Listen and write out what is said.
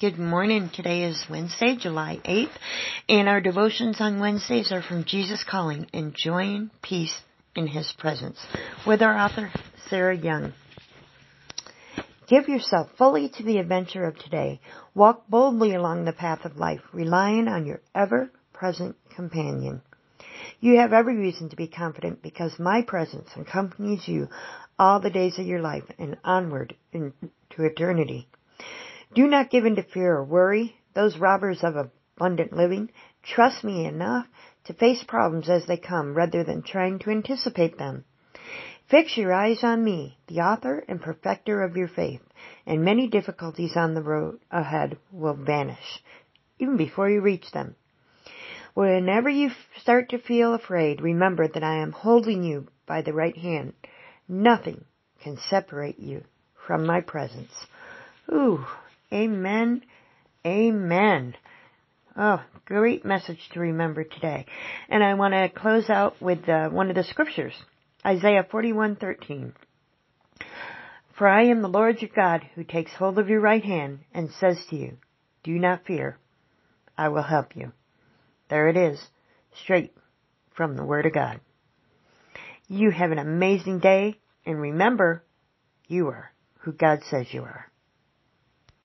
Good morning. Today is Wednesday, July 8th, and our devotions on Wednesdays are from Jesus Calling, Enjoying Peace in His Presence, with our author, Sarah Young. Give yourself fully to the adventure of today. Walk boldly along the path of life, relying on your ever-present companion. You have every reason to be confident because my presence accompanies you all the days of your life and onward into eternity. Do not give in to fear or worry, those robbers of abundant living. Trust me enough to face problems as they come rather than trying to anticipate them. Fix your eyes on me, the author and perfecter of your faith, and many difficulties on the road ahead will vanish, even before you reach them. Whenever you start to feel afraid, remember that I am holding you by the right hand. Nothing can separate you from my presence. Ooh, Amen. Amen. Oh, great message to remember today. And I want to close out with uh, one of the scriptures. Isaiah 41:13. For I am the Lord your God who takes hold of your right hand and says to you, do not fear. I will help you. There it is, straight from the Word of God. You have an amazing day and remember, you are who God says you are.